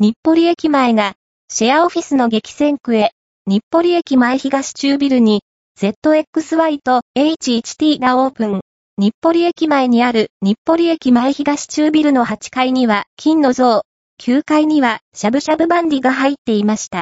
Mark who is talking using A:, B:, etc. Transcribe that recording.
A: 日暮里駅前が、シェアオフィスの激戦区へ、日暮里駅前東中ビルに、ZXY と H1T がオープン。日暮里駅前にある日暮里駅前東中ビルの8階には金の像、9階にはしゃぶしゃぶバンディが入っていました。